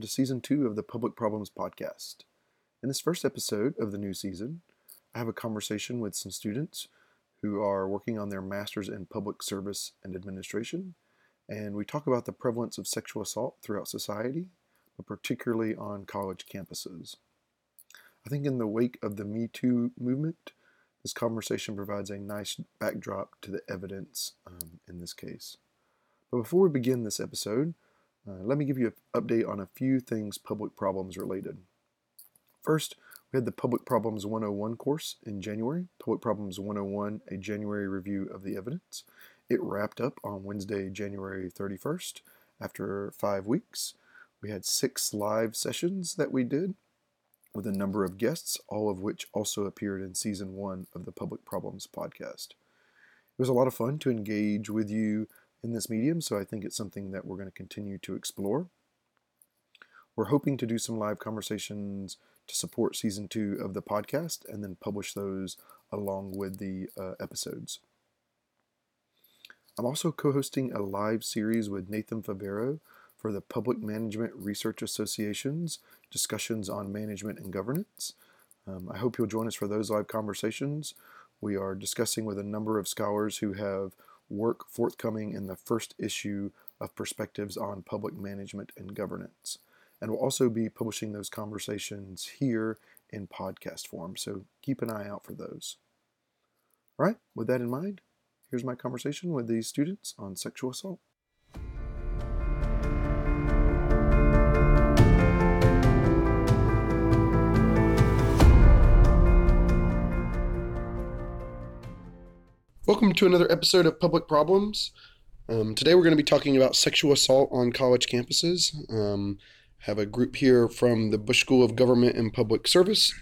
to season two of the Public Problems Podcast. In this first episode of the new season, I have a conversation with some students who are working on their Masters in Public Service and Administration, and we talk about the prevalence of sexual assault throughout society, but particularly on college campuses. I think in the wake of the Me Too movement, this conversation provides a nice backdrop to the evidence um, in this case. But before we begin this episode, uh, let me give you an update on a few things public problems related. First, we had the Public Problems 101 course in January, Public Problems 101, a January review of the evidence. It wrapped up on Wednesday, January 31st. After five weeks, we had six live sessions that we did with a number of guests, all of which also appeared in season one of the Public Problems podcast. It was a lot of fun to engage with you in this medium, so I think it's something that we're going to continue to explore. We're hoping to do some live conversations to support season two of the podcast and then publish those along with the uh, episodes. I'm also co hosting a live series with Nathan Favero for the Public Management Research Association's discussions on management and governance. Um, I hope you'll join us for those live conversations. We are discussing with a number of scholars who have work forthcoming in the first issue of Perspectives on Public Management and Governance. And we'll also be publishing those conversations here in podcast form, so keep an eye out for those. All right, with that in mind, here's my conversation with these students on sexual assault. Welcome to another episode of Public Problems. Um, today we're going to be talking about sexual assault on college campuses. Um, have a group here from the Bush School of Government and Public Service.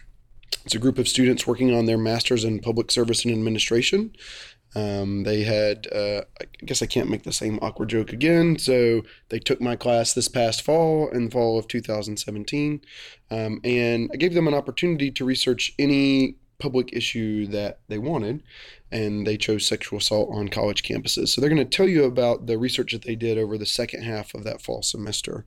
It's a group of students working on their Masters in Public Service and Administration. Um, they had, uh, I guess I can't make the same awkward joke again. So they took my class this past fall, in the fall of 2017, um, and I gave them an opportunity to research any public issue that they wanted, and they chose sexual assault on college campuses. So they're going to tell you about the research that they did over the second half of that fall semester.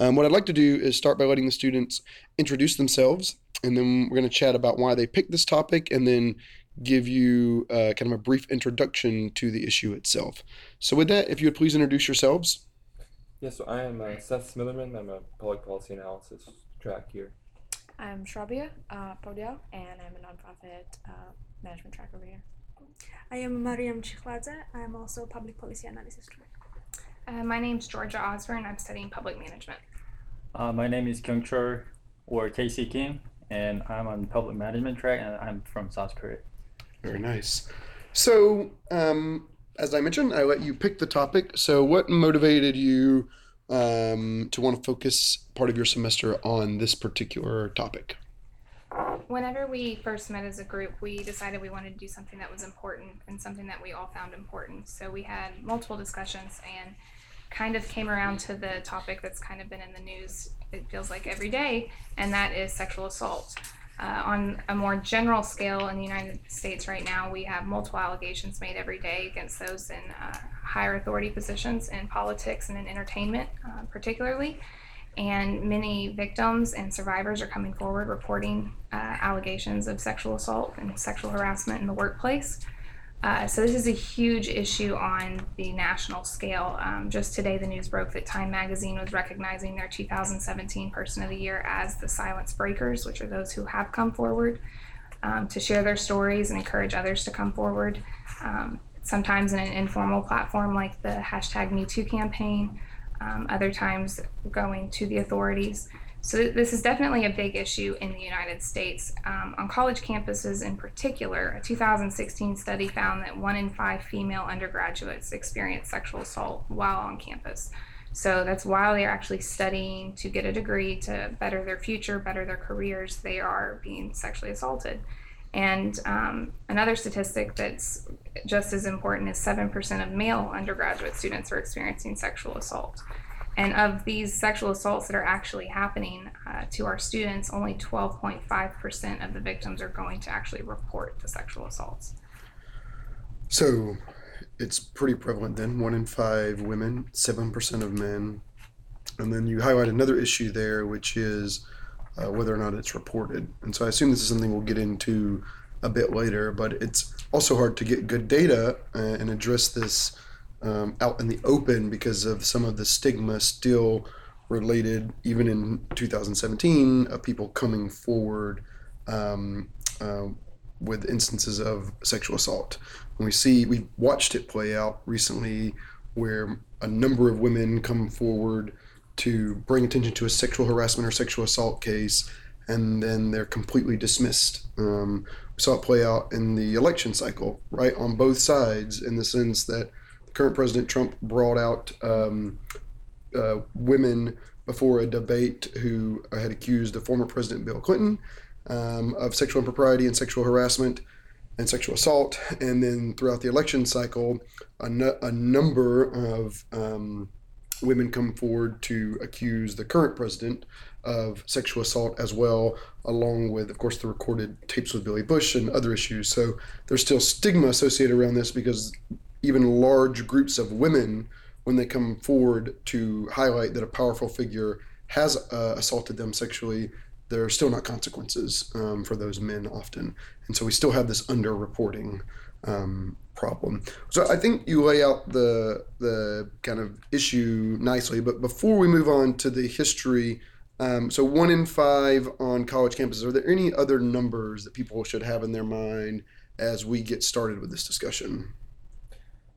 Um, what I'd like to do is start by letting the students introduce themselves, and then we're going to chat about why they picked this topic, and then give you uh, kind of a brief introduction to the issue itself. So, with that, if you would please introduce yourselves. Yes, so I am uh, Seth Smitherman. I'm a public policy analysis track here. I'm Shrabia uh, Podial, and I'm a nonprofit uh, management track over here. I am Mariam Chikhladze. I am also a public policy analysis track. Uh, my name's Georgia Osborne. I'm studying public management. Uh, my name is Kyung Chor or Casey Kim, and I'm on public management track, and I'm from South Korea. Very nice. So, um, as I mentioned, I let you pick the topic. So, what motivated you um, to want to focus part of your semester on this particular topic? Whenever we first met as a group, we decided we wanted to do something that was important and something that we all found important. So we had multiple discussions and kind of came around to the topic that's kind of been in the news, it feels like every day, and that is sexual assault. Uh, on a more general scale in the United States right now, we have multiple allegations made every day against those in uh, higher authority positions in politics and in entertainment, uh, particularly. And many victims and survivors are coming forward reporting uh, allegations of sexual assault and sexual harassment in the workplace. Uh, so this is a huge issue on the national scale. Um, just today, the news broke that Time Magazine was recognizing their 2017 Person of the Year as the Silence Breakers, which are those who have come forward um, to share their stories and encourage others to come forward. Um, sometimes in an informal platform like the hashtag MeToo campaign, um, other times going to the authorities. So this is definitely a big issue in the United States. Um, on college campuses in particular, a 2016 study found that one in five female undergraduates experience sexual assault while on campus. So that's while they're actually studying to get a degree to better their future, better their careers, they are being sexually assaulted. And um, another statistic that's just as important is 7% of male undergraduate students are experiencing sexual assault. And of these sexual assaults that are actually happening uh, to our students, only 12.5% of the victims are going to actually report the sexual assaults. So it's pretty prevalent then. One in five women, 7% of men. And then you highlight another issue there, which is uh, whether or not it's reported. And so I assume this is something we'll get into a bit later, but it's also hard to get good data uh, and address this um, out in the open because of some of the stigma still related, even in 2017, of people coming forward um, uh, with instances of sexual assault. And we see, we watched it play out recently where a number of women come forward to bring attention to a sexual harassment or sexual assault case, and then they're completely dismissed. Um, we saw it play out in the election cycle, right, on both sides, in the sense that the current President Trump brought out um, uh, women before a debate who had accused the former President Bill Clinton um, of sexual impropriety and sexual harassment and sexual assault. And then throughout the election cycle, a, a number of um, women come forward to accuse the current president of sexual assault as well, along with, of course, the recorded tapes with Billy Bush and other issues. So there's still stigma associated around this because even large groups of women, when they come forward to highlight that a powerful figure has uh, assaulted them sexually, there are still not consequences um, for those men often. And so we still have this underreporting um, problem. So I think you lay out the the kind of issue nicely. But before we move on to the history, um, so one in five on college campuses. Are there any other numbers that people should have in their mind as we get started with this discussion?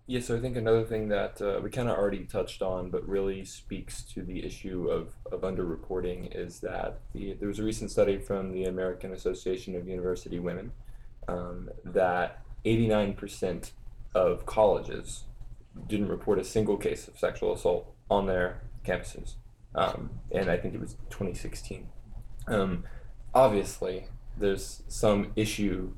Yeah, so I think another thing that uh, we kind of already touched on, but really speaks to the issue of, of underreporting, is that the, there was a recent study from the American Association of University Women um, that 89% of colleges didn't report a single case of sexual assault on their campuses. Um, and I think it was 2016. Um, obviously, there's some issue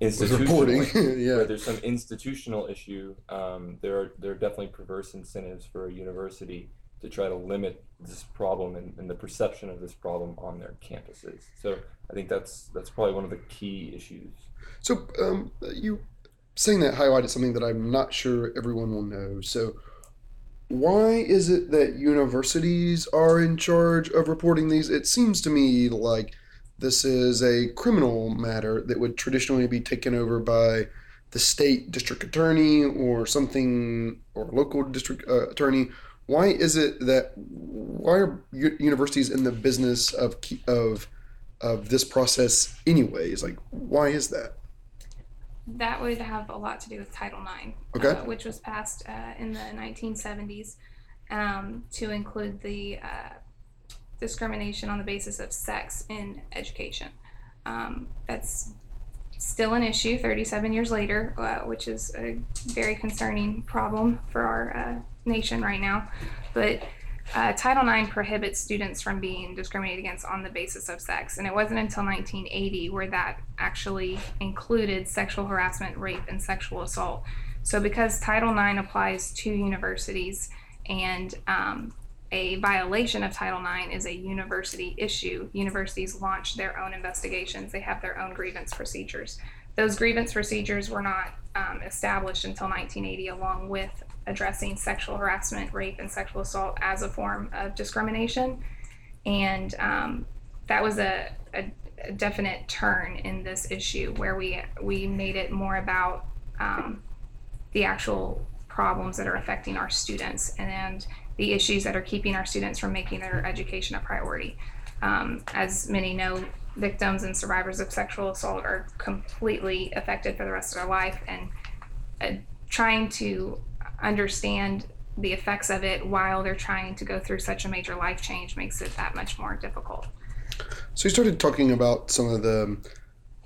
institutionally, yeah. where there's some institutional issue. Um, there are there are definitely perverse incentives for a university to try to limit this problem and, and the perception of this problem on their campuses. So I think that's that's probably one of the key issues. So um, you saying that highlighted something that I'm not sure everyone will know. So why is it that universities are in charge of reporting these? It seems to me like this is a criminal matter that would traditionally be taken over by the state district attorney or something or local district uh, attorney. Why is it that why are universities in the business of of of this process anyways? Like why is that? That would have a lot to do with Title IX, Okay. uh, which was passed uh, in the 1970s um, to include the uh, discrimination on the basis of sex in education. Um, that's still an issue 37 years later, uh, which is a very concerning problem for our uh, nation right now. But uh, Title IX prohibits students from being discriminated against on the basis of sex, and it wasn't until 1980 where that actually included sexual harassment, rape, and sexual assault. So, because Title IX applies to universities and um, a violation of Title IX is a university issue, universities launch their own investigations, they have their own grievance procedures. Those grievance procedures were not um, established until 1980, along with addressing sexual harassment, rape, and sexual assault as a form of discrimination. And um, that was a, a, a definite turn in this issue where we we made it more about um, the actual problems that are affecting our students and the issues that are keeping our students from making their education a priority. Um, as many know, victims and survivors of sexual assault are completely affected for the rest of their life, and uh, trying to understand the effects of it while they're trying to go through such a major life change makes it that much more difficult. So you started talking about some of the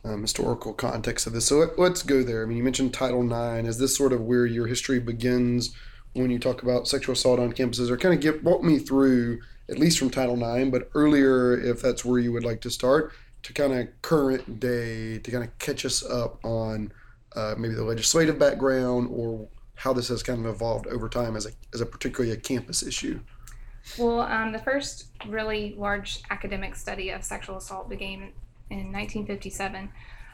um, historical context of this. So let, let's go there. I mean, you mentioned Title IX. Is this sort of where your history begins when you talk about sexual assault on campuses? Or kind of get walk me through at least from Title IX, but earlier, if that's where you would like to start, to kind of current day, to kind of catch us up on uh, maybe the legislative background or how this has kind of evolved over time as a as a particularly a campus issue. Well, um, the first really large academic study of sexual assault began in 1957,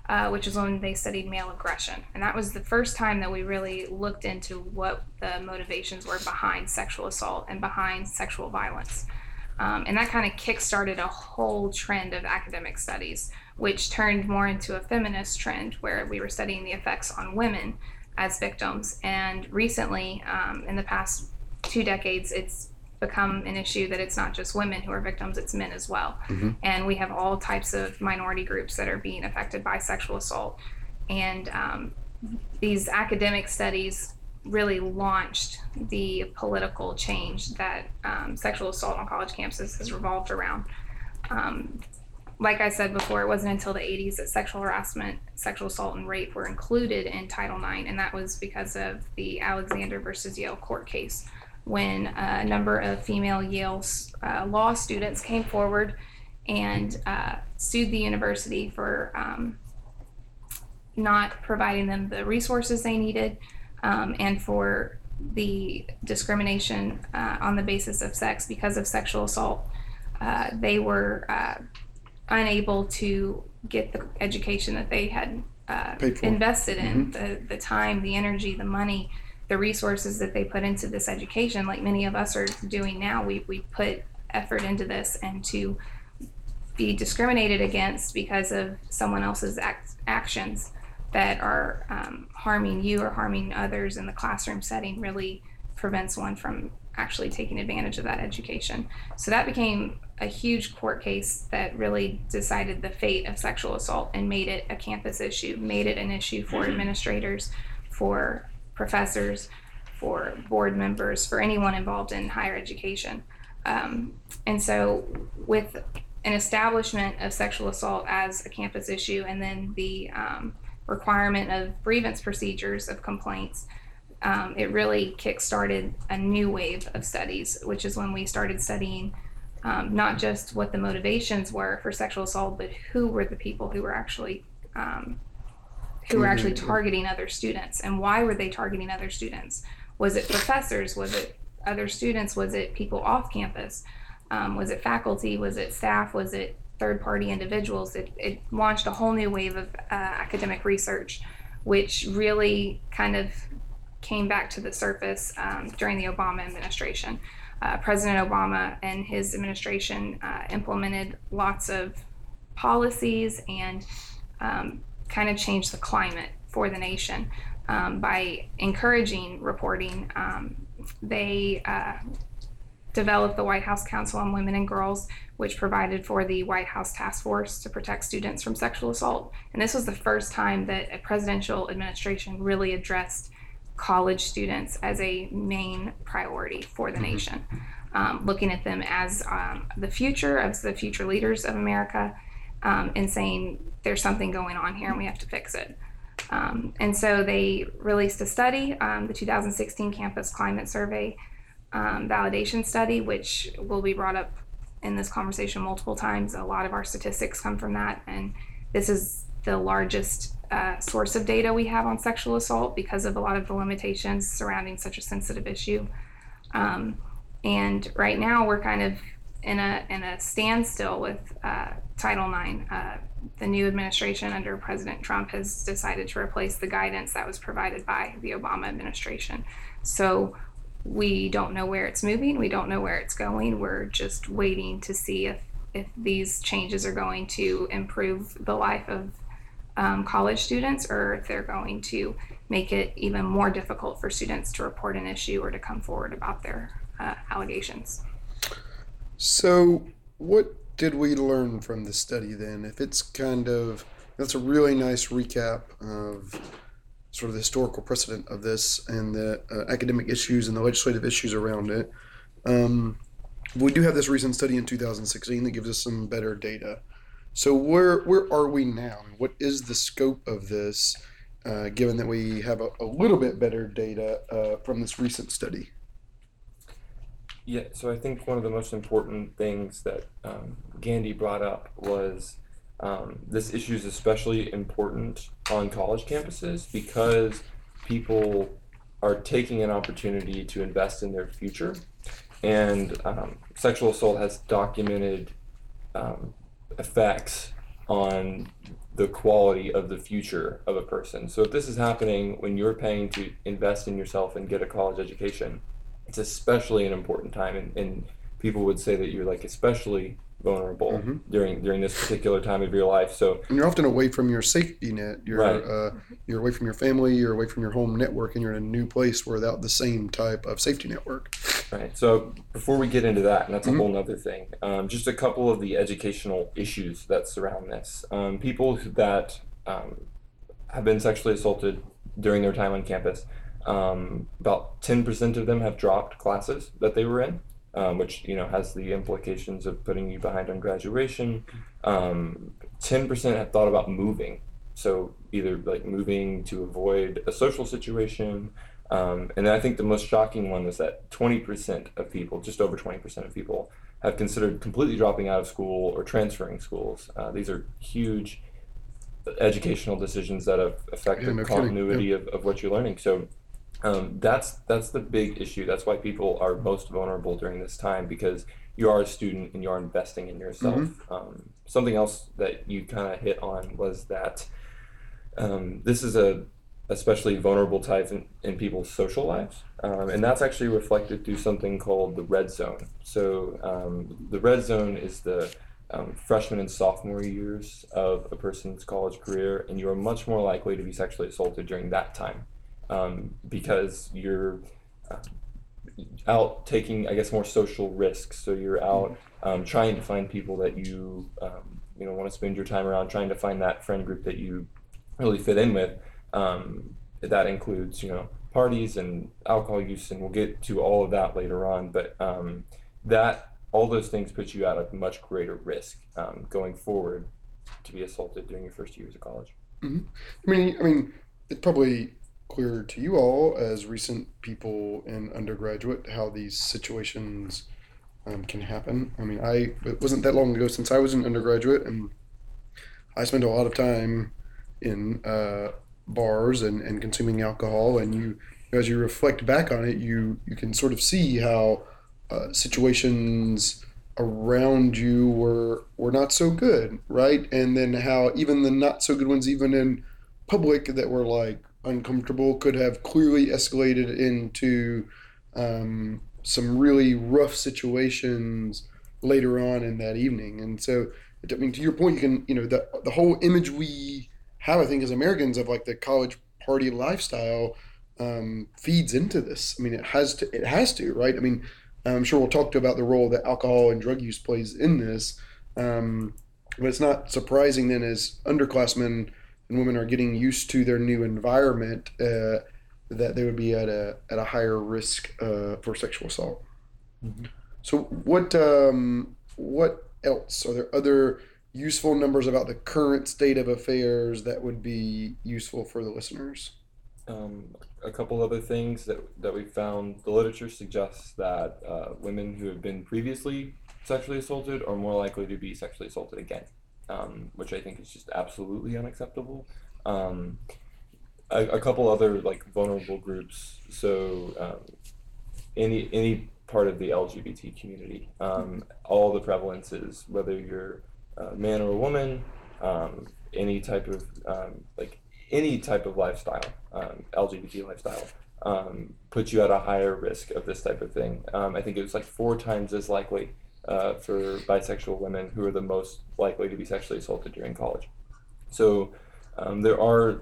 uh, which is when they studied male aggression. And that was the first time that we really looked into what the motivations were behind sexual assault and behind sexual violence. Um, and that kind of kick-started a whole trend of academic studies, which turned more into a feminist trend where we were studying the effects on women as victims. And recently, um, in the past two decades, it's become an issue that it's not just women who are victims, it's men as well. Mhm. And we have all types of minority groups that are being affected by sexual assault. And um, these academic studies really launched the political change that um, sexual assault on college campuses has revolved around. Um, like I said before, it wasn't until the 80s that sexual harassment, sexual assault, and rape were included in Title IX, and that was because of the Alexander versus Yale court case when a number of female Yale uh, law students came forward and uh, sued the university for um, not providing them the resources they needed um, and for the discrimination uh, on the basis of sex because of sexual assault. Uh, they were uh, unable to get the education that they had uh, Paid for. invested in the, the time, the energy, the money, the resources that they put into this education, like many of us are doing now. We, we put effort into this and to be discriminated against because of someone else's act, actions that are um, harming you or harming others in the classroom setting really prevents one from actually taking advantage of that education. So that became a huge court case that really decided the fate of sexual assault and made it a campus issue, made it an issue for administrators, for professors, for board members, for anyone involved in higher education. Um, and so, with an establishment of sexual assault as a campus issue, and then the um, requirement of grievance procedures of complaints, um, it really kick-started a new wave of studies, which is when we started studying um, not just what the motivations were for sexual assault, but who were the people who were actually um, who were actually targeting other students, and why were they targeting other students? Was it professors? Was it other students? Was it people off campus? Um, was it faculty? Was it staff? Was it third party individuals? It, it launched a whole new wave of uh, academic research, which really kind of came back to the surface um, during the Obama administration. Uh, President Obama and his administration uh, implemented lots of policies and um, kind of changed the climate for the nation um, by encouraging reporting. Um, they uh, developed the White House Council on Women and Girls, which provided for the White House Task Force to protect students from sexual assault. And this was the first time that a presidential administration really addressed college students as a main priority for the nation, um, looking at them as um, the future, as the future leaders of America, um, and saying there's something going on here and we have to fix it. Um, and so they released a study, um, the 2016 Campus Climate Survey um, Validation Study, which will be brought up in this conversation multiple times. A lot of our statistics come from that, and this is the largest uh, source of data we have on sexual assault because of a lot of the limitations surrounding such a sensitive issue. Um, and right now, we're kind of in a in a standstill with uh, Title IX. Uh, the new administration under President Trump has decided to replace the guidance that was provided by the Obama administration. So we don't know where it's moving. We don't know where it's going. We're just waiting to see if if these changes are going to improve the life of um, college students or if they're going to make it even more difficult for students to report an issue or to come forward about their uh, allegations. So, what did we learn from the study then? If it's kind of that's a really nice recap of sort of the historical precedent of this and the uh, academic issues and the legislative issues around it. Um, we do have this recent study in 2016 that gives us some better data. So where where are we now? What is the scope of this, uh, given that we have a, a little bit better data uh, from this recent study? Yeah, so I think one of the most important things that um, Gandhi brought up was um, this issue is especially important on college campuses because people are taking an opportunity to invest in their future. And um, sexual assault has documented um, effects on the quality of the future of a person. So if this is happening when you're paying to invest in yourself and get a college education, it's especially an important time and, in people would say that you're like especially vulnerable Mhm. during during this particular time of your life. So And you're often away from your safety net. You're Right. uh, you're away from your family. You're away from your home network, and you're in a new place without the same type of safety network. Right. So before we get into that, and that's a whole nother thing, um, just a couple of the educational issues that surround this. Um, people that um, have been sexually assaulted during their time on campus, um, about 10% of them have dropped classes that they were in, um, which you know has the implications of putting you behind on graduation. Um, 10% have thought about moving. So either like moving to avoid a social situation, um, and I think the most shocking one was that 20% of people, just over 20% of people, have considered completely dropping out of school or transferring schools. Uh, these are huge educational decisions that have affected Yeah, no continuity of, of what you're learning. So um, that's that's the big issue. That's why people are most vulnerable during this time because you are a student and you are investing in yourself. Mm-hmm. Um, something else that you kind of hit on was that um, this is a especially vulnerable type in, in people's social lives. Um, and that's actually reflected through something called the red zone. So um, the red zone is the um, freshman and sophomore years of a person's college career, and you are much more likely to be sexually assaulted during that time um, because you're uh, out taking, I guess, more social risks. So you're out um, trying to find people that you, um, you know, want to spend your time around, trying to find that friend group that you really fit in with. Um, that includes, you know, parties and alcohol use, and we'll get to all of that later on. But um, that all those things put you at a much greater risk um, going forward to be assaulted during your first years of college. I mean, I mean, it's probably clear to you all as recent people in undergraduate how these situations um, can happen. I mean, I it wasn't that long ago since I was an undergraduate, and I spent a lot of time in uh, bars and, and consuming alcohol. And you, as you reflect back on it, you you can sort of see how uh, situations around you were were not so good, right? And then how even the not so good ones, even in public, that were like uncomfortable, could have clearly escalated into um, some really rough situations later on in that evening. And so, I mean, to your point, you can you know the the whole image we have, I think, as Americans of like the college party lifestyle um, feeds into this. I mean, it has to. It has to, right? I mean, I'm sure we'll talk to about the role that alcohol and drug use plays in this. Um, but it's not surprising then, as underclassmen and women are getting used to their new environment, uh, that they would be at a at a higher risk uh, for sexual assault. Mhm. So, what um, what else are there other useful numbers about the current state of affairs that would be useful for the listeners? Um, a couple other things that, that we found the literature suggests that uh, women who have been previously sexually assaulted are more likely to be sexually assaulted again, um, which I think is just absolutely unacceptable. Um, a, a couple other like vulnerable groups. So um, any any part of the LGBT community, um, all the prevalences, whether you're a man or a woman, um, any type of um, like any type of lifestyle, um, LGBT lifestyle, um, puts you at a higher risk of this type of thing. Um, I think it was like four times as likely uh, for bisexual women who are the most likely to be sexually assaulted during college. So um, there are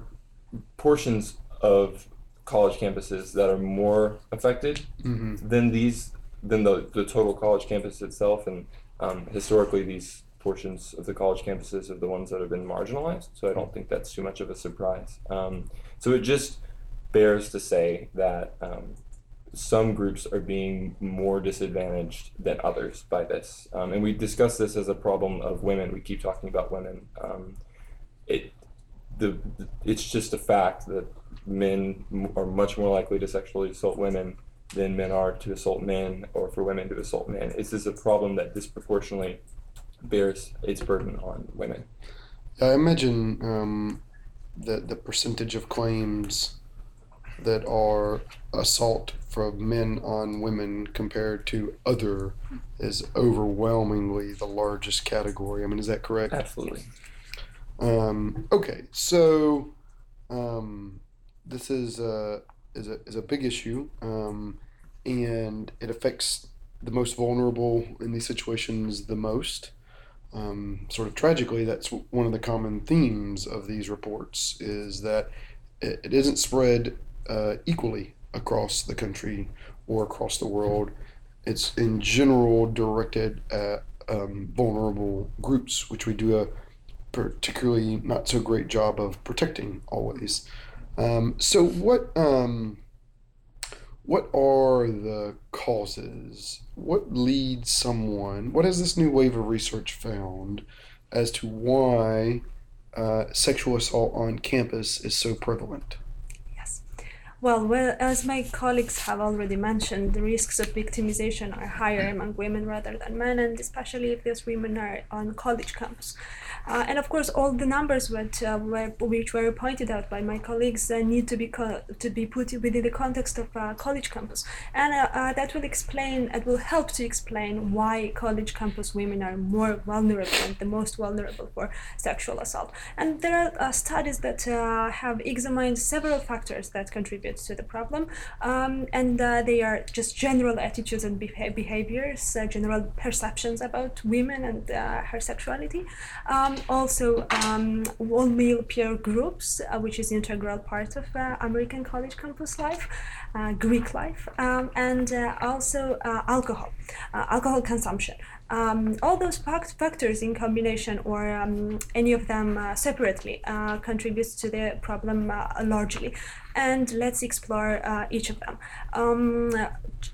portions of college campuses that are more affected Mm-hmm. than these than the, the total college campus itself and um, historically these portions of the college campuses of the ones that have been marginalized so i don't think that's too much of a surprise. Um, so it just bears to say that um, some groups are being more disadvantaged than others by this. Um, and we discuss this as a problem of women. We keep talking about women. Um, it the it's just a fact that men are much more likely to sexually assault women than men are to assault men or for women to assault men. This is a problem that disproportionately bears its burden on women. I imagine um, that the percentage of claims that are assault from men on women compared to other is overwhelmingly the largest category. I mean, is that correct? Absolutely. Um, okay, so um, this is a is a is a big issue, um, and it affects the most vulnerable in these situations the most. Um, sort of tragically, that's one of the common themes of these reports is that it, it isn't spread uh, equally across the country or across the world. It's in general directed at um, vulnerable groups, which we do a particularly not so great job of protecting always. Um, so, what um, what are the causes? What leads someone? What has this new wave of research found as to why uh, sexual assault on campus is so prevalent? Well, well, as my colleagues have already mentioned, the risks of victimization are higher among women rather than men, and especially if these women are on college campus. Uh, and of course, all the numbers which, uh, were, which were pointed out by my colleagues uh, need to be co- to be put within the context of uh, college campus, and uh, uh, that will explain, it will help to explain why college campus women are more vulnerable and the most vulnerable for sexual assault. And there are studies that have examined several factors that contribute to the problem, um, and they are just general attitudes and beha- behaviors, general perceptions about women and her sexuality. Um, also um, all male peer groups, uh, which is an integral part of uh, American college campus life, uh, Greek life, um, and uh, also uh, alcohol, uh, alcohol consumption. Um, all those factors in combination or um, any of them separately contributes to the problem largely and let's explore uh, each of them. Um,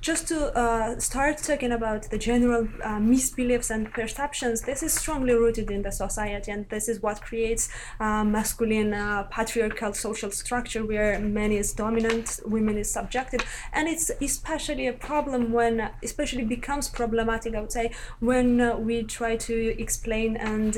just to uh, start talking about the general uh, misbeliefs and perceptions, this is strongly rooted in the society, and this is what creates uh, masculine uh, patriarchal social structure where men is dominant, women is subjected, and it's especially a problem when, especially becomes problematic, I would say, when uh, we try to explain and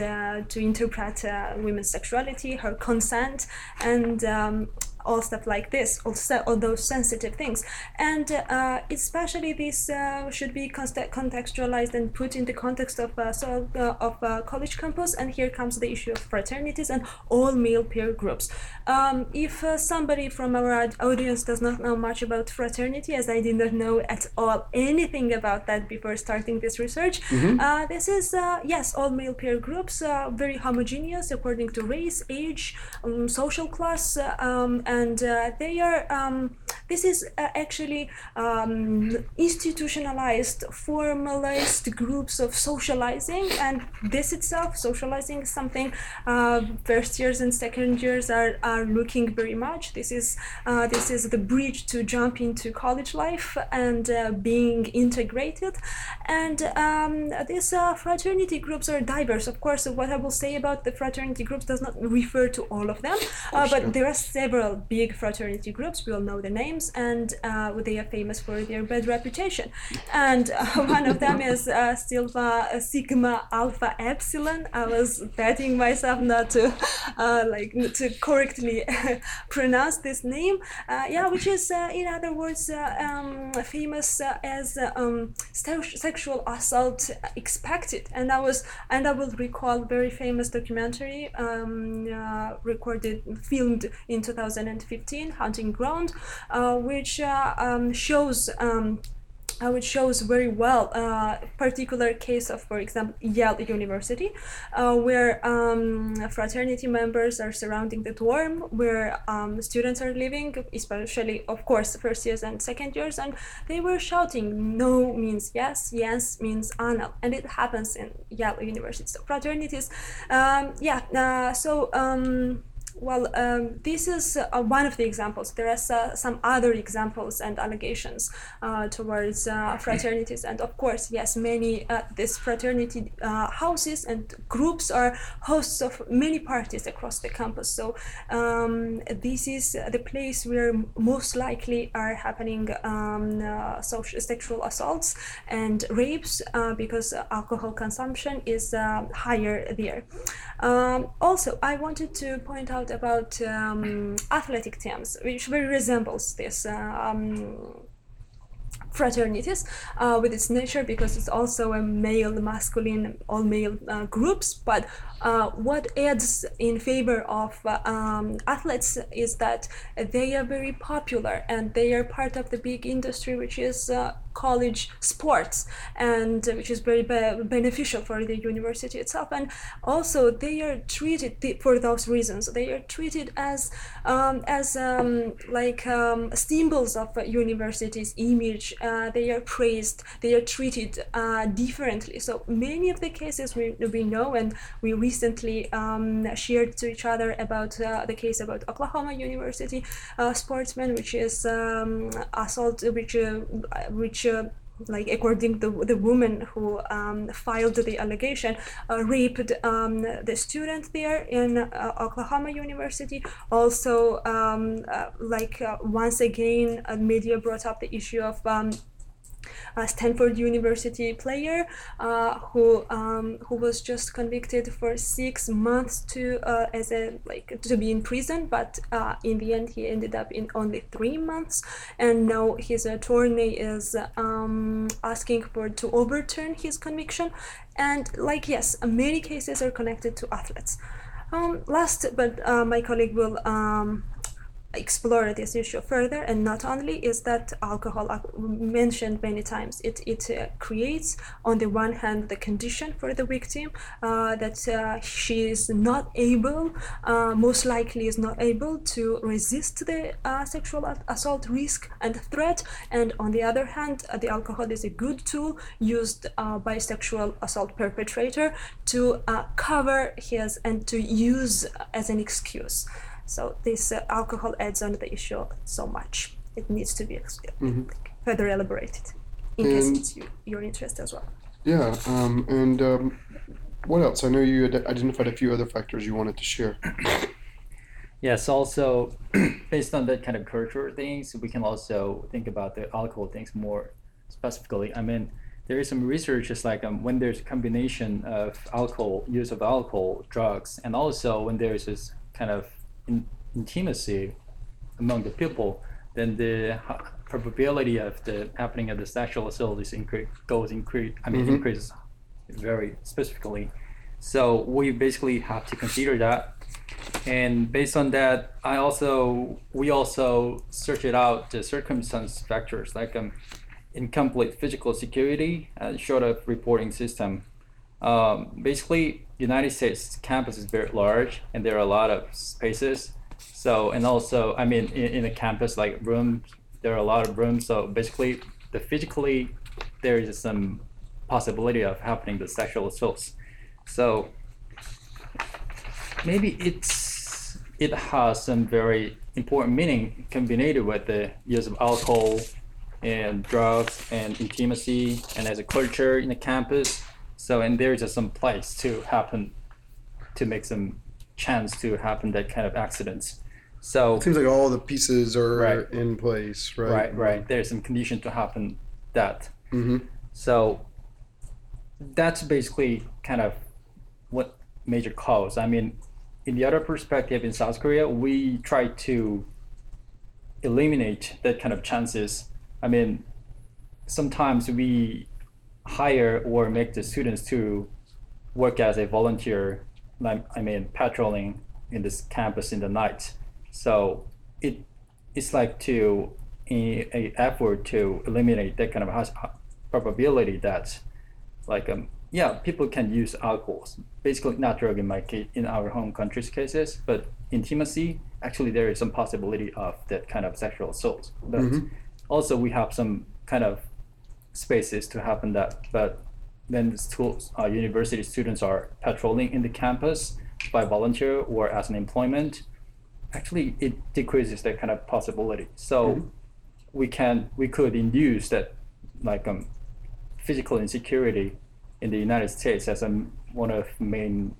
to interpret women's sexuality, her consent, and um, all stuff like this, also all those sensitive things, and uh, especially this uh, should be contextualized and put in the context of uh, so uh, of uh, college campus. And here comes the issue of fraternities and all male peer groups. Um, if uh, somebody from our audience does not know much about fraternity, as I did not know at all anything about that before starting this research, mm-hmm. this is yes, all male peer groups, are very homogeneous according to race, age, um, social class. Um, and uh, they are um, this is uh, actually um, institutionalized formalized groups of socializing. And this itself socializing is something uh, first years and second years are, are looking very much. This is uh, this is the bridge to jump into college life and uh, being integrated. And um, these uh, fraternity groups are diverse. Of course what i will say about the fraternity groups does not refer to all of them but there are several big fraternity groups. We all know the names, and uh, they are famous for their bad reputation. And uh, one of them is uh, Silva uh, Sigma Alpha Epsilon. I was betting myself not to like to correctly pronounce this name. Yeah, which is in other words um, famous as um, sexual assault expected. And I was and I will recall very famous documentary um, recorded filmed in 2000 2015 hunting ground uh, which uh, um, shows um, uh, which shows very well a uh, particular case of, for example, Yale University, uh, where um, fraternity members are surrounding the dorm where um, students are living, especially, of course, first years and second years, and they were shouting, no means yes, yes means anal, and it happens in Yale University. So fraternities, um, yeah, uh, so um, well, um, this is uh, one of the examples. There are uh, some other examples and allegations uh, towards uh, fraternities, and of course, yes, many uh, these fraternity uh, houses and groups are hosts of many parties across the campus. So um, this is the place where most likely are happening um, social sexual assaults and rapes because alcohol consumption is higher there. Um, also, I wanted to point out about um, athletic teams, which very resembles this. Uh, um, fraternities uh, with its nature because it's also a male masculine all male uh, groups but uh, what adds in favor of uh, um, athletes is that they are very popular and they are part of the big industry which is uh, college sports, and uh, which is very be- beneficial for the university itself. And also, they are treated th- for those reasons. They are treated as um, as um, like um, symbols of a university's image. Uh, they are praised. They are treated uh, differently. So many of the cases we, we know, and we recently um, shared to each other about uh, the case about Oklahoma University uh, sportsman, which is um, assault, which uh, like according to the woman who um, filed the allegation, uh, raped um, the student there in uh, Oklahoma University. Also, um, uh, like uh, once again, media brought up the issue of um, a Stanford University player uh, who um, who was just convicted for six months to uh, as a like to be in prison, but uh, in the end he ended up in only three months, and now his attorney is um, asking for to overturn his conviction, and like yes, many cases are connected to athletes. Um, last, but uh, my colleague will um, explore this issue further and not only is that alcohol uh, mentioned many times it, it uh, creates on the one hand the condition for the victim uh, that uh, she is not able uh, most likely is not able to resist the uh, sexual assault risk and threat and on the other hand the alcohol is a good tool used by sexual assault perpetrator to cover his and to use as an excuse so this uh, alcohol adds on the issue so much. It needs to be Mhm. further elaborated in And- case it's you, your interest as well. Yeah, um, and um, what else? I know you had identified a few other factors you wanted to share. Yes, also based on that kind of cultural things, we can also think about the alcohol things more specifically. I mean, there is some research is like um, when there's a combination of alcohol, use of alcohol, drugs, and also when there's this kind of in, intimacy among the people, then the probability of the happening of the sexual assault is increase goes increase. I mean, Mhm. increases very specifically. So we basically have to consider that and based on that i also we also search it out the circumstance factors like um, incomplete physical security and short of reporting system um, basically united states campus is very large and there are a lot of spaces. So and also i mean in, in a campus like rooms there are a lot of rooms. So basically the physically there is some possibility of happening the sexual assaults. So maybe it's it has some very important meaning combined with the use of alcohol and drugs and intimacy and as a culture in the campus so and there's just some place to happen to make some chance to happen that kind of accidents so It seems like all the pieces are Right. in place, right? right right there's some condition to happen that Mm-hmm. so that's basically kind of what major cause. I mean, in the other perspective, in South Korea, we try to eliminate that kind of chances. I mean, sometimes we hire or make the students to work as a volunteer, like I mean, patrolling in this campus in the night. So it it's like to a, effort to eliminate that kind of has- probability that like um yeah people can use alcohol basically not drug in my case in our home country's cases but intimacy actually there is some possibility of that kind of sexual assault but Mhm. also we have some kind of spaces to happen that but when the schools uh, university students are patrolling in the campus by volunteer or as an employment actually it decreases that kind of possibility so Mhm. we can we could induce that like um physical insecurity in the United States as a m- one of main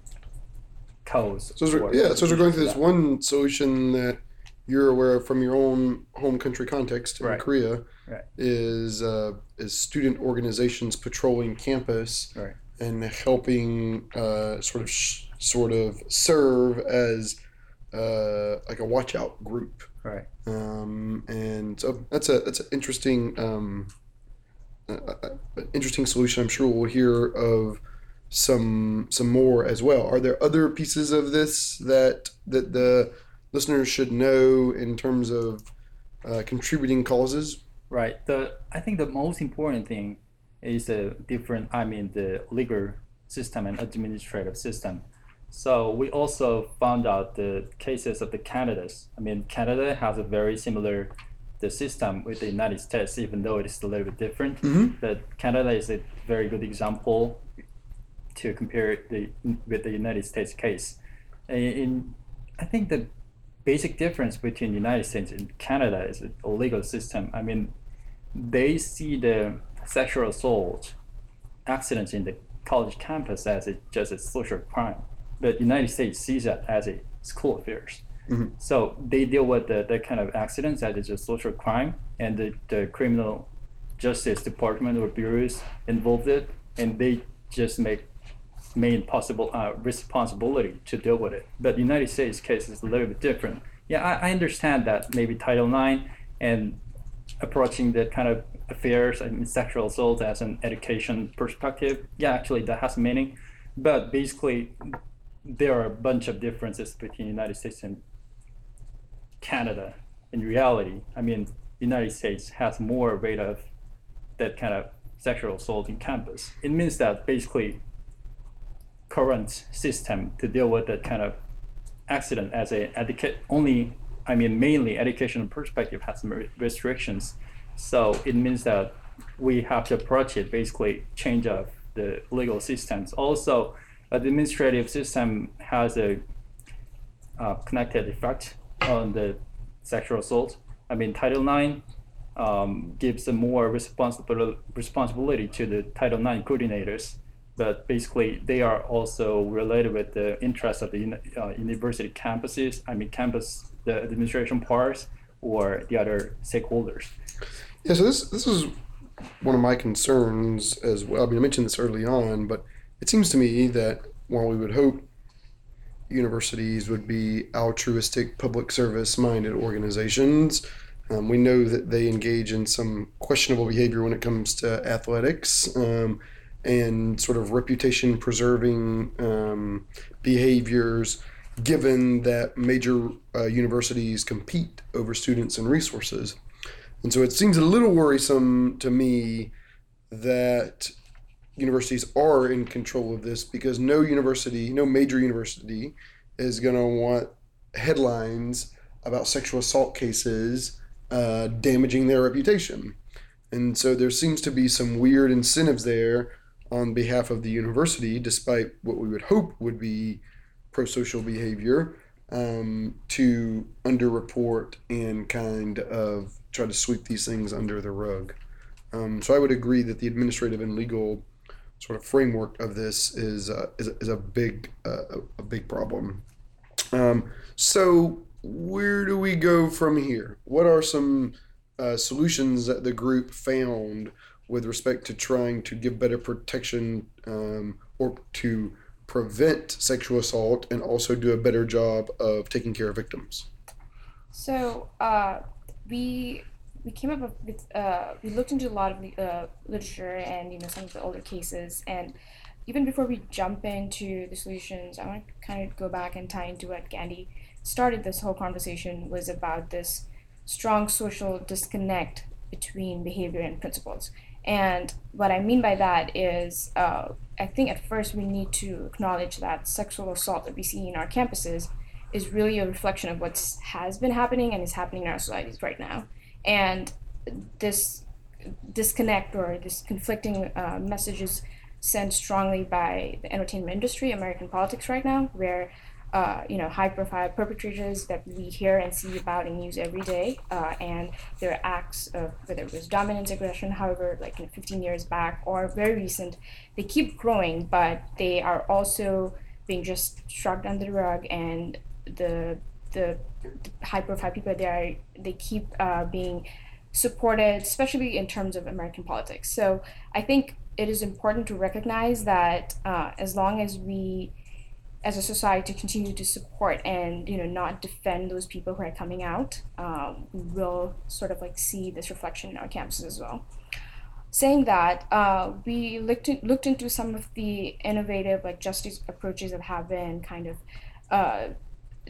cause. So, as we're, yeah, so as we're going through this, one solution that you're aware of from your own home country context in Right. Korea Right. is uh, is student organizations patrolling campus Right. and helping uh, sort of sh- sort of serve as uh, like a watch out group. Right. Um, and so that's a that's an interesting um, interesting solution. I'm sure we'll hear of some some more as well. Are there other pieces of this that that the listeners should know in terms of uh, contributing causes? Right. The I think the most important thing is the different. I mean, the legal system and administrative system. So we also found out the cases of the Canadas. I mean, Canada has a very similar the system with the United States, even though it is a little bit different. Mhm. But Canada is a very good example to compare the with the United States case. In I think the basic difference between the United States and Canada is a legal system. I mean, they see the sexual assault accidents in the college campus as a, just a social crime, but the United States sees that as a school affairs. Mhm. So they deal with the, that kind of accidents as a social crime, and the, the criminal justice department or bureaus involved it, and they just make main possible uh, responsibility to deal with it. But the United States case is a little bit different. Yeah, I, I understand that maybe Title IX and approaching that kind of affairs and sexual assault as an education perspective. Yeah, actually that has meaning, but basically there are a bunch of differences between United States and Canada. In reality, I mean, United States has more rate of that kind of sexual assault in campus. It means that basically current system to deal with that kind of accident as a educate only I mean mainly educational perspective has some restrictions. So it means that we have to approach it basically change of the legal systems. Also, administrative system has a uh, connected effect on the sexual assault. I mean Title IX um, gives a more responsibility responsibility to the Title IX coordinators but basically they are also related with the interests of the uh, university campuses, I mean campus, the administration parts, or the other stakeholders. Yeah, so this this is one of my concerns as well. I mean, I mentioned this early on, but it seems to me that while we would hope universities would be altruistic, public service minded organizations, um, we know that they engage in some questionable behavior when it comes to athletics. Um, and sort of reputation preserving um, behaviors, given that major uh, universities compete over students and resources. And so it seems a little worrisome to me that universities are in control of this because no university, no major university, is going to want headlines about sexual assault cases uh, damaging their reputation. And so there seems to be some weird incentives there on behalf of the university, despite what we would hope would be pro social behavior, um, to underreport and kind of try to sweep these things under the rug. Um, so I would agree that the administrative and legal sort of framework of this is uh, is, is a big uh, a big problem. Um, so where do we go from here? What are some uh, solutions that the group found with respect to trying to give better protection um, or to prevent sexual assault and also do a better job of taking care of victims? So uh, we we came up with uh, we looked into a lot of uh, literature and you know some of the older cases and even before we jump into the solutions, I want to kind of go back and tie into what Gandhi started this whole conversation was about this strong social disconnect between behavior and principles. And what I mean by that is, uh, I think at first we need to acknowledge that sexual assault that we see in our campuses is really a reflection of what has been happening and is happening in our societies right now. And this disconnect or this conflicting uh, messages sent strongly by the entertainment industry, American politics right now, where uh, you know, high-profile perpetrators that we hear and see about in news every day, uh, and their acts of whether it was dominance, aggression, however, like you know, 15 years back or very recent, they keep growing, but they are also being just shrugged under the rug, and the the, the high-profile people there they keep uh, being supported, especially in terms of American politics. So I think it is important to recognize that uh, as long as we as a society continue to support and you know not defend those people who are coming out um, we will sort of like see this reflection in our campuses as well. Saying that uh, we looked, in, looked into some of the innovative like justice approaches that have been kind of uh,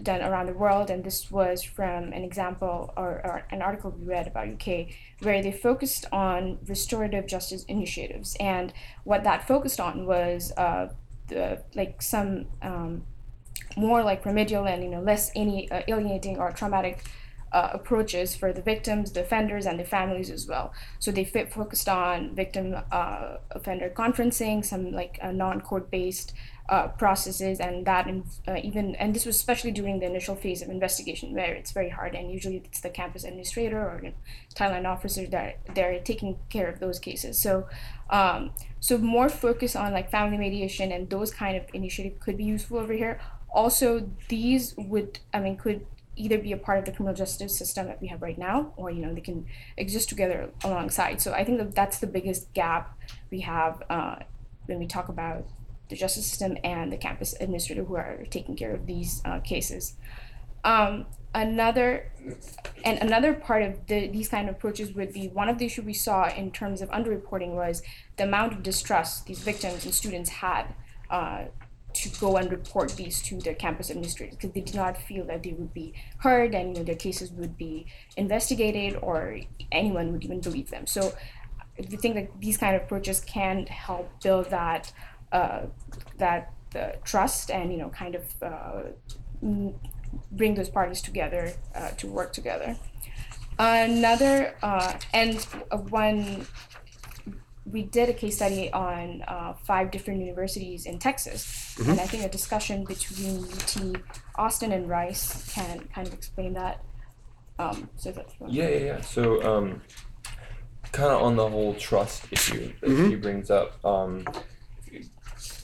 done around the world, and this was from an example or, or, an article we read about UK, where they focused on restorative justice initiatives, and what that focused on was uh, the like some um, more like remedial and you know less any uh, alienating or traumatic uh, approaches for the victims, the offenders, and the families as well. So they fit, focused on victim uh, offender conferencing, some like uh, non-court based uh, processes, and that in, uh, even and this was especially during the initial phase of investigation where it's very hard, and usually it's the campus administrator or you know, Title officers that they're taking care of those cases. So. Um, so more focus on like family mediation and those kind of initiative could be useful over here. Also these would i mean could either be a part of the criminal justice system that we have right now or you know they can exist together alongside. So i think that that's the biggest gap we have uh, when we talk about the justice system and the campus administrator who are taking care of these uh, cases. Um, another and another part of the, these kind of approaches would be one of the issues we saw in terms of underreporting was the amount of distrust these victims and students had uh, to go and report these to their campus administrators because they did not feel that they would be heard and you know, their cases would be investigated or anyone would even believe them. So we think that these kind of approaches can help build that uh, that uh, trust and you know kind of uh, bring those parties together uh, to work together. Another uh, and one we did a case study on uh, five different universities in Texas, Mhm. and I think a discussion between UT Austin and Rice can kind of explain that. Um, so that's one. Yeah, yeah, yeah. So, um, kind of on the whole trust issue that Mhm. she brings up, um,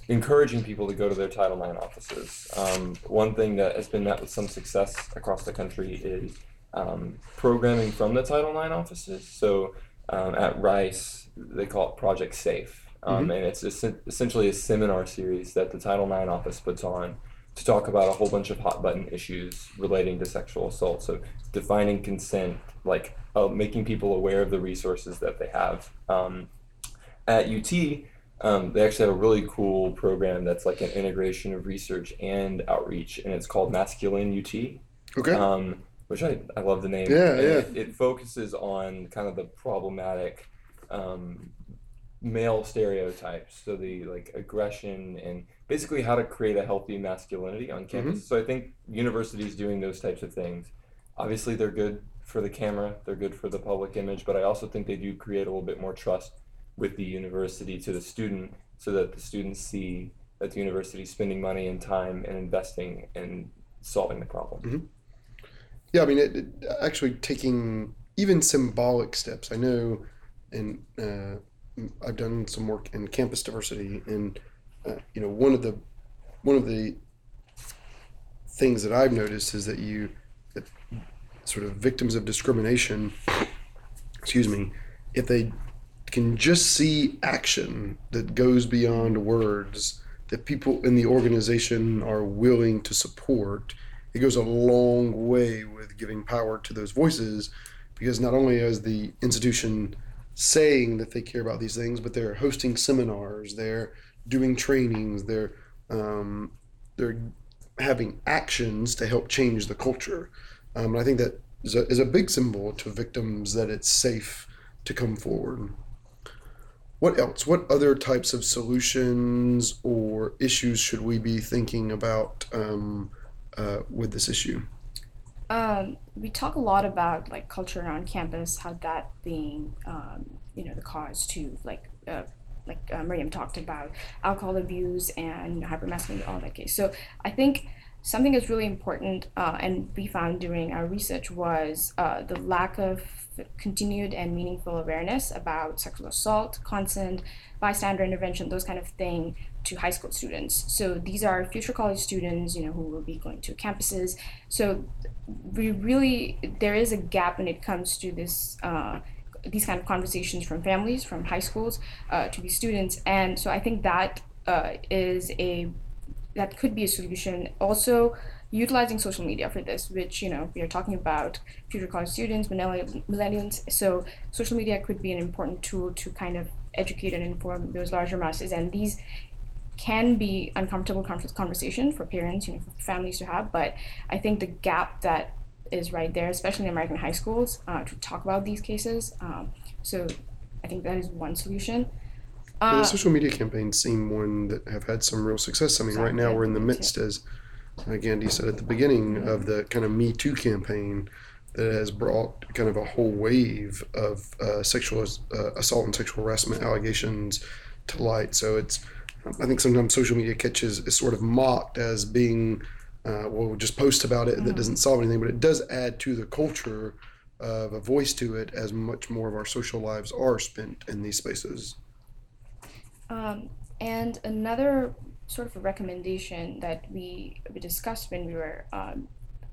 encouraging people to go to their Title IX offices. Um, one thing that has been met with some success across the country is um, programming from the Title IX offices. So, um, at Rice, they call it Project Safe. Um, And it's essentially a seminar series that the Title IX office puts on to talk about a whole bunch of hot button issues relating to sexual assault. So, defining consent, like uh, making people aware of the resources that they have. Um, at UT, um, they actually have a really cool program that's like an integration of research and outreach, and it's called MasculinUT Okay. um, which I, I love the name. Yeah, And yeah. It, it focuses on kind of the problematic um, male stereotypes, so the like aggression and basically how to create a healthy masculinity on campus. Mm-hmm. So I think universities doing those types of things, obviously they're good for the camera, they're good for the public image, but I also think they do create a little bit more trust with the university to the student, so that the students see that the university is spending money and time and investing in solving the problem. Yeah, I mean, it, it, actually taking even symbolic steps. I know, and uh, I've done some work in campus diversity, and uh, you know, one of the one of the things that I've noticed is that you, that sort of victims of discrimination, excuse me, if they can just see action that goes beyond words that people in the organization are willing to support. It goes a long way with giving power to those voices because not only is the institution saying that they care about these things but they're hosting seminars they're doing trainings they're um, they're having actions to help change the culture. Um, and i think that is a, is a big symbol to victims that it's safe to come forward what else what other types of solutions or issues should we be thinking about um, uh, with this issue. Um, we talk a lot about like culture on campus, how that being, um, you know, the cause to like, uh, like uh, Miriam talked about alcohol abuse and hypermasculinity, all that case. So I think something that's really important, uh, and we found during our research was uh, the lack of continued and meaningful awareness about sexual assault, consent, bystander intervention, those kind of thing to high school students. So these are future college students, you know, who will be going to campuses. So we really there is a gap when it comes to this. Uh, these kind of conversations from families, from high schools, uh, to these students, and so I think that uh, is a that could be a solution. Also, utilizing social media for this, which you know we are talking about future college students, millennials. So social media could be an important tool to kind of educate and inform those larger masses. And these can be uncomfortable conversation for parents, you know, for families to have. But I think the gap that is right there, especially in American high schools, uh, to talk about these cases. Um, so I think that is one solution. Uh, the social media campaigns seem one that have had some real success. I mean, right now we're in the midst, as uh, Gandhi said at the beginning, of the kind of Me Too campaign that has brought kind of a whole wave of uh, sexual uh, assault and sexual harassment allegations to light. So it's, I think sometimes social media catches is sort of mocked as being, uh, well, we'll just post about it. That doesn't solve anything, but it does add to the culture of a voice to it as much more of our social lives are spent in these spaces. Um, and another sort of a recommendation that we, we discussed when we were um,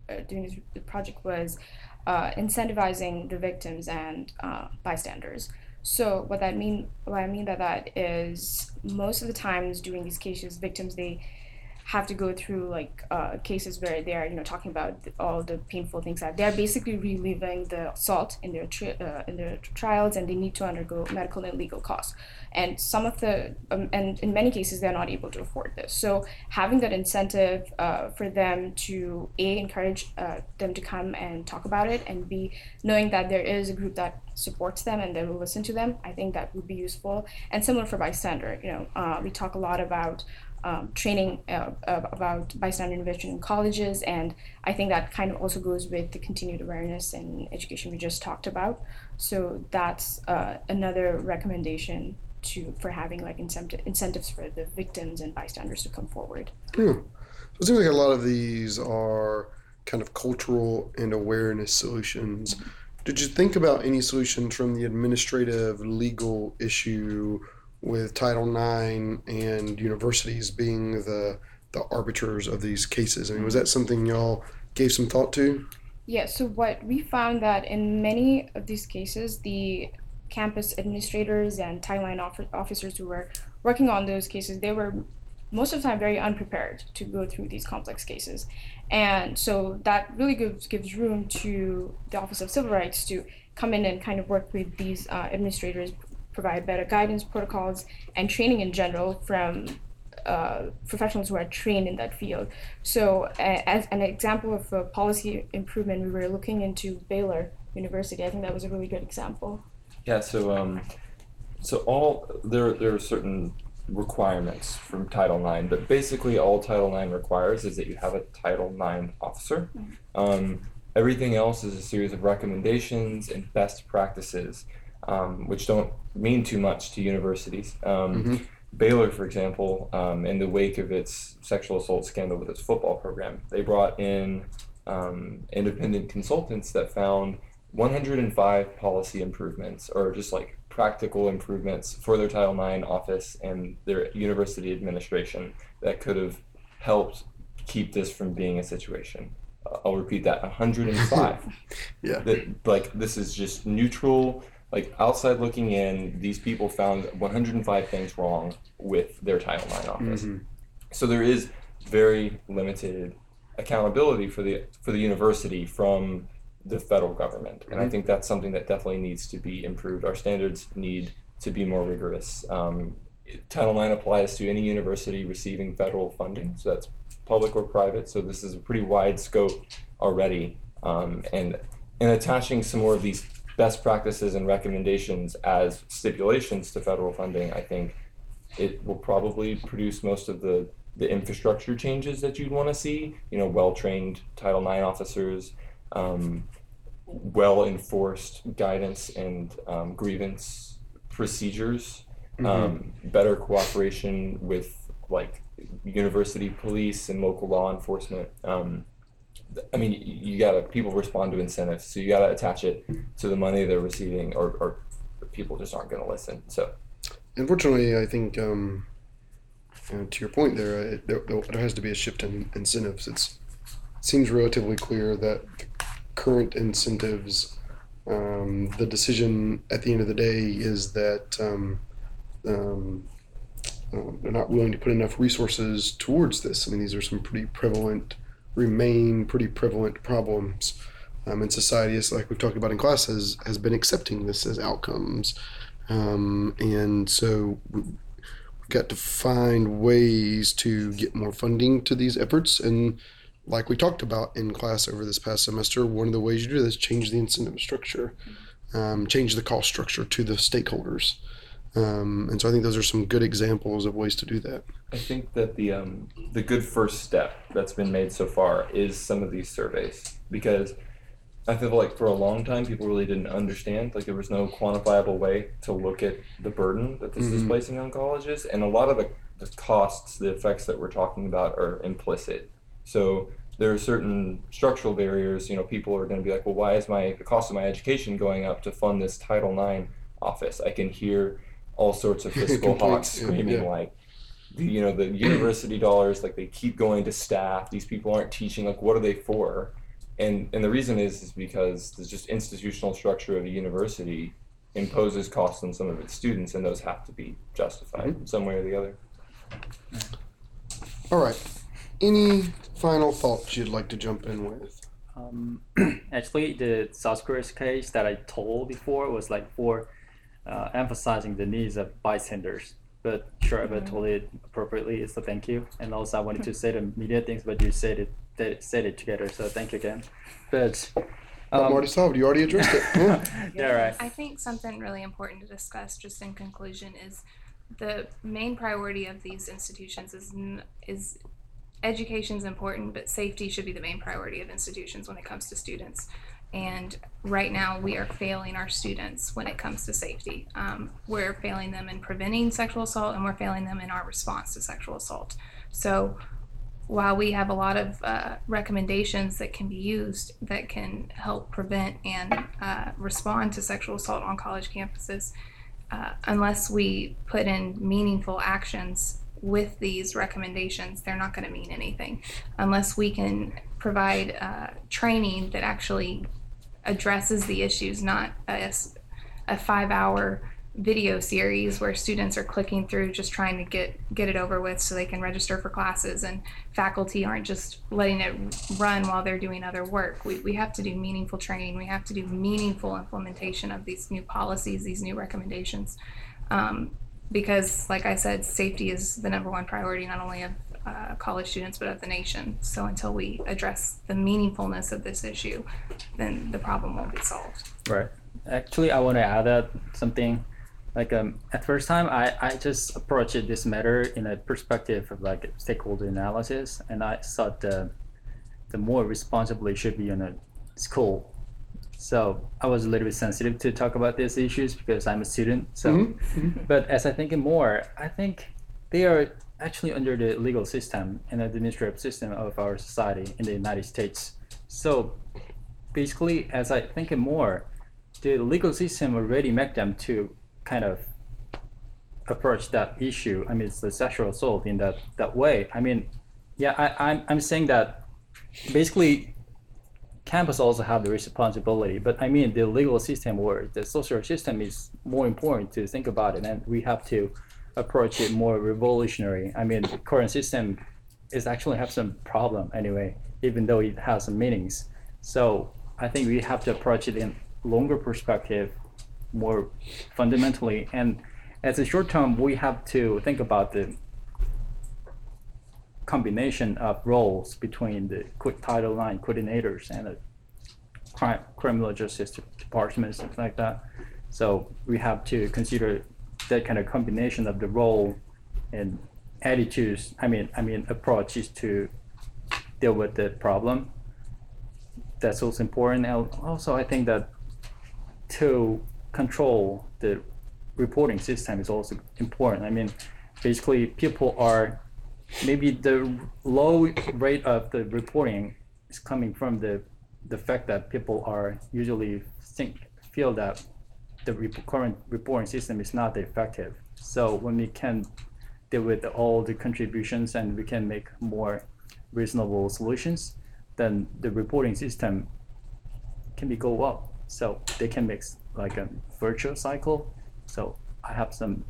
uh, doing this the project was uh, incentivizing the victims and uh, bystanders. So what that mean what I mean by that is most of the times during these cases, victims they have to go through like uh, cases where they're you know talking about all the painful things that they're basically reliving the assault in their tri- uh, in their trials and they need to undergo medical and legal costs. And some of the um, and in many cases they're not able to afford this. So having that incentive uh, for them to a encourage uh, them to come and talk about it and b knowing that there is a group that supports them and they will listen to them i think that would be useful. And similar for bystander you know uh, we talk a lot about um, training uh, about bystander intervention in colleges, and I think that kind of also goes with the continued awareness and education we just talked about. So that's uh, another recommendation to for having like incentive, incentives for the victims and bystanders to come forward. Yeah. So it seems like a lot of these are kind of cultural and awareness solutions. Did you think about any solutions from the administrative legal issue with Title IX and universities being the the arbiters of these cases? I mean, was that something y'all gave some thought to? Yeah, so what we found that in many of these cases, the campus administrators and IX officers who were working on those cases, they were most of the time very unprepared to go through these complex cases. And so that really gives, gives room to the Office of Civil Rights to come in and kind of work with these uh, administrators, provide better guidance, protocols, and training in general from uh, professionals who are trained in that field. So, a as an example of a policy improvement, we were looking into Baylor University. I think that was a really good example. Yeah, so um, so all there there are certain requirements from Title IX, but basically all Title IX requires is that you have a Title IX officer. Um, everything else is a series of recommendations and best practices, um, which don't mean too much to universities. Um, Mhm. Baylor, for example, um, in the wake of its sexual assault scandal with its football program, they brought in um, independent consultants that found 105 policy improvements or just like practical improvements for their Title IX office and their university administration that could have helped keep this from being a situation. I'll repeat that 105. Yeah. that like this is just neutral like outside looking in these people found 105 things wrong with their title ix office. Mhm. so there is very limited accountability for the for the university from the federal government. And i Mhm. think that's something that definitely needs to be improved. Our standards need to be more rigorous. Um, title ix applies to any university receiving federal funding. So that's public or private. So this is a pretty wide scope already. Um, and and attaching some more of these best practices and recommendations as stipulations to federal funding i think it will probably produce most of the the infrastructure changes that you'd want to see. You know, well trained Title IX officers, um, well enforced guidance and um, grievance procedures, um, better cooperation with like university police and local law enforcement. Um, I mean, you gotta people respond to incentives, so you gotta attach it to the money they're receiving, or, or people just aren't gonna listen. So. Unfortunately, I think um, uh, to your point there, it, there, there has to be a shift in incentives. It's, it seems relatively clear that current incentives, um, the decision at the end of the day is that um, um, uh, they're not willing to put enough resources towards this. I mean, these are some pretty prevalent, remain pretty prevalent problems um, in society. It's like we've talked about in class, has, has been accepting this as outcomes. Um, and so we, we've got to find ways to get more funding to these efforts. And like we talked about in class over this past semester, one of the ways you do this change the incentive structure, um, change the cost structure to the stakeholders. Um, and so I think those are some good examples of ways to do that. I think that the um, the good first step that's been made so far is some of these surveys because I feel like for a long time people really didn't understand like there was no quantifiable way to look at the burden that this is Mhm. placing on colleges and a lot of the, the costs the effects that we're talking about are implicit so there are certain structural barriers you know people are going to be like well why is my the cost of my education going up to fund this title ix office i can hear all sorts of fiscal hawks screaming yeah. like the, you know the university dollars like they keep going to staff these people aren't teaching like what are they for and and the reason is is because the just institutional structure of a university imposes costs on some of its students and those have to be justified Mm-hmm. some way or the other All right. Any final thoughts you'd like to jump in with? Um, actually, the South Korea's case that I told before was like for uh, emphasizing the needs of bystanders. But sure, if I told it appropriately, so thank you. And also, I wanted to say the media things, but you said it, that said it together, so thank you again. But I'm already solved. You already addressed it. Yeah. yeah, right. I think something really important to discuss, just in conclusion, is the main priority of these institutions is is education is important, but safety should be the main priority of institutions when it comes to students. And right now, we are failing our students when it comes to safety. Um, we're failing them in preventing sexual assault, and we're failing them in our response to sexual assault. So, while we have a lot of uh, recommendations that can be used that can help prevent and uh, respond to sexual assault on college campuses, uh, unless we put in meaningful actions with these recommendations, they're not going to mean anything. Unless we can provide uh, training that actually addresses the issues, not a five hour video series where students are clicking through just trying to get get it over with so they can register for classes and faculty aren't just letting it run while they're doing other work. We, we have to do meaningful training. We have to do meaningful implementation of these new policies these new recommendations um, because like i said safety is the number one priority not only of uh, college students but of the nation so until we address the meaningfulness of this issue then the problem won't be solved Right. Actually, I want to add that something. Like um, at first time, I, I just approached this matter in a perspective of like stakeholder analysis, and I thought the the more responsibly should be in a school. So I was a little bit sensitive to talk about these issues because I'm a student. So, but as I think more, I think they are actually under the legal system and administrative system of our society in the United States. So basically, as I think more, the legal system already make them to kind of approach that issue. I mean, it's the sexual assault in that that way. I mean, yeah, I, I'm I'm saying that basically, campus also have the responsibility. But I mean, the legal system or the social system is more important to think about it, and we have to approach it more revolutionary. I mean, the current system is actually have some problem anyway, even though it has some meanings. So I think we have to approach it in longer perspective, more fundamentally. And as a short term, we have to think about the combination of roles between the Title IX coordinators and the crime, criminal justice departments, something like that. So we have to consider that kind of combination of the role and attitudes. I mean, I mean approaches to deal with the problem. That's also important. And also, I think that to control the reporting system is also important. I mean, basically, people are maybe the low rate of the reporting is coming from the the fact that people are usually think feel that the rep- current reporting system is not effective. So when we can deal with all the contributions and we can make more reasonable solutions, then the reporting system can be go up. So they can make like a virtual cycle. So I have some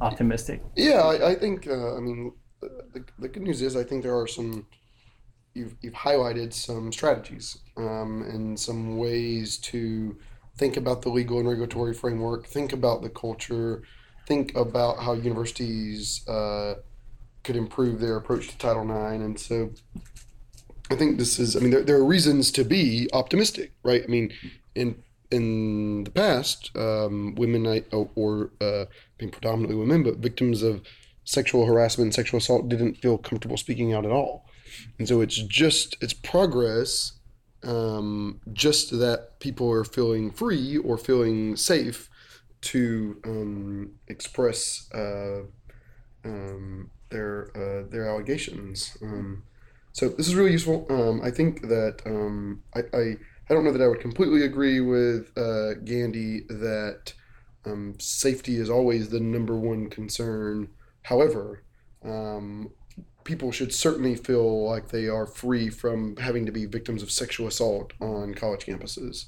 optimistic. Yeah, I, I think. Uh, I mean, the, the good news is I think there are some. You've you've highlighted some strategies um, and some ways to think about the legal and regulatory framework, think about the culture, think about how universities uh, could improve their approach to Title IX, and so I think this is. I mean, there, there are reasons to be optimistic, right? I mean, in in the past, um, women or, or uh, being predominantly women, but victims of sexual harassment and sexual assault didn't feel comfortable speaking out at all. And so it's just it's progress, um, just that people are feeling free or feeling safe to um, express uh, um, their uh, their allegations. Um, so this is really useful. Um, I think that um, I, I I don't know that I would completely agree with uh, Gandhi that safety is always the number one concern. However, people should certainly feel like they are free from having to be victims of sexual assault on college campuses.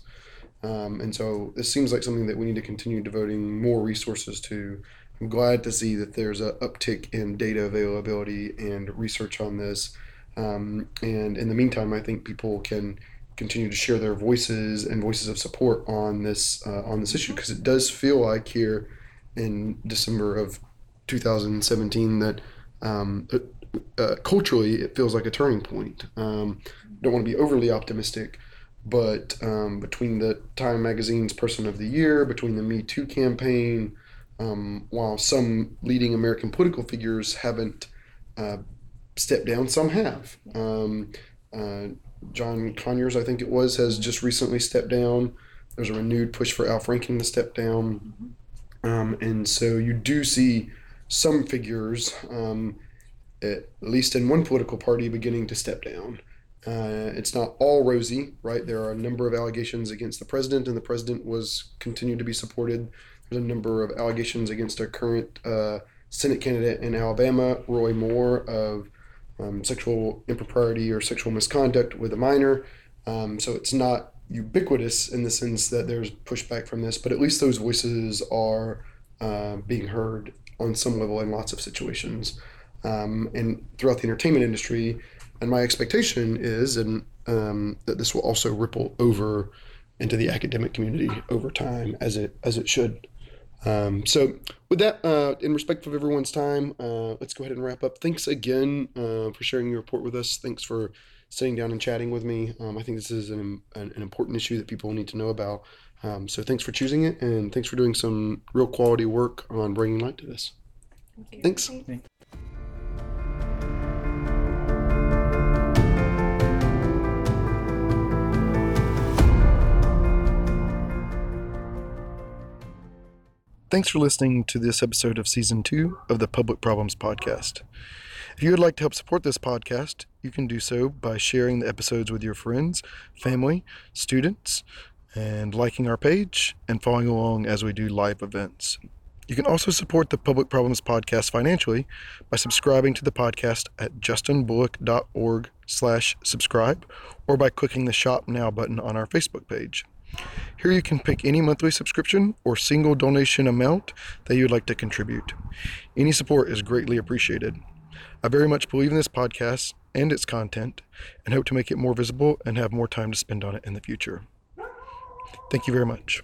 Um, and so this seems like something that we need to continue devoting more resources to. I'm glad to see that there's an uptick in data availability and research on this. Um, and in the meantime, I think people can continue to share their voices and voices of support on this uh, on this issue because it does feel like here in December of 2017 that um, uh, culturally it feels like a turning point. Um, don't want to be overly optimistic, but um, between the Time Magazine's Person of the Year, between the Me Too campaign, um, while some leading American political figures haven't uh, stepped down, some have. Um, uh, John Conyers, I think it was, has just recently stepped down. There's a renewed push for Al Franken to step down. Um, and so you do see some figures, um, at least in one political party, beginning to step down. Uh, it's not all rosy, right? There are a number of allegations against the president, and the president was continued to be supported. There's a number of allegations against a current uh, Senate candidate in Alabama, Roy Moore, of um, sexual impropriety or sexual misconduct with a minor. Um, so it's not ubiquitous in the sense that there's pushback from this, but at least those voices are uh, being heard on some level in lots of situations. Um, and throughout the entertainment industry, and my expectation is, and um, that this will also ripple over into the academic community over time, as it as it should. Um, so, with that, uh, in respect of everyone's time, uh, let's go ahead and wrap up. Thanks again uh, for sharing your report with us. Thanks for sitting down and chatting with me. Um, I think this is an, an, an, important issue that people need to know about. Um, so, thanks for choosing it, and thanks for doing some real quality work on bringing light to this. Thank thanks. Thanks. Thanks for listening to this episode of Season 2 of the Public Problems Podcast. If you would like to help support this podcast, you can do so by sharing the episodes with your friends, family, students, and liking our page and following along as we do live events. You can also support the Public Problems Podcast financially by subscribing to the podcast at justinbullock.org slash subscribe or by clicking the Shop Now button on our Facebook page. Here you can pick any monthly subscription or single donation amount that you would like to contribute. Any support is greatly appreciated. I very much believe in this podcast and its content and hope to make it more visible and have more time to spend on it in the future. Thank you very much.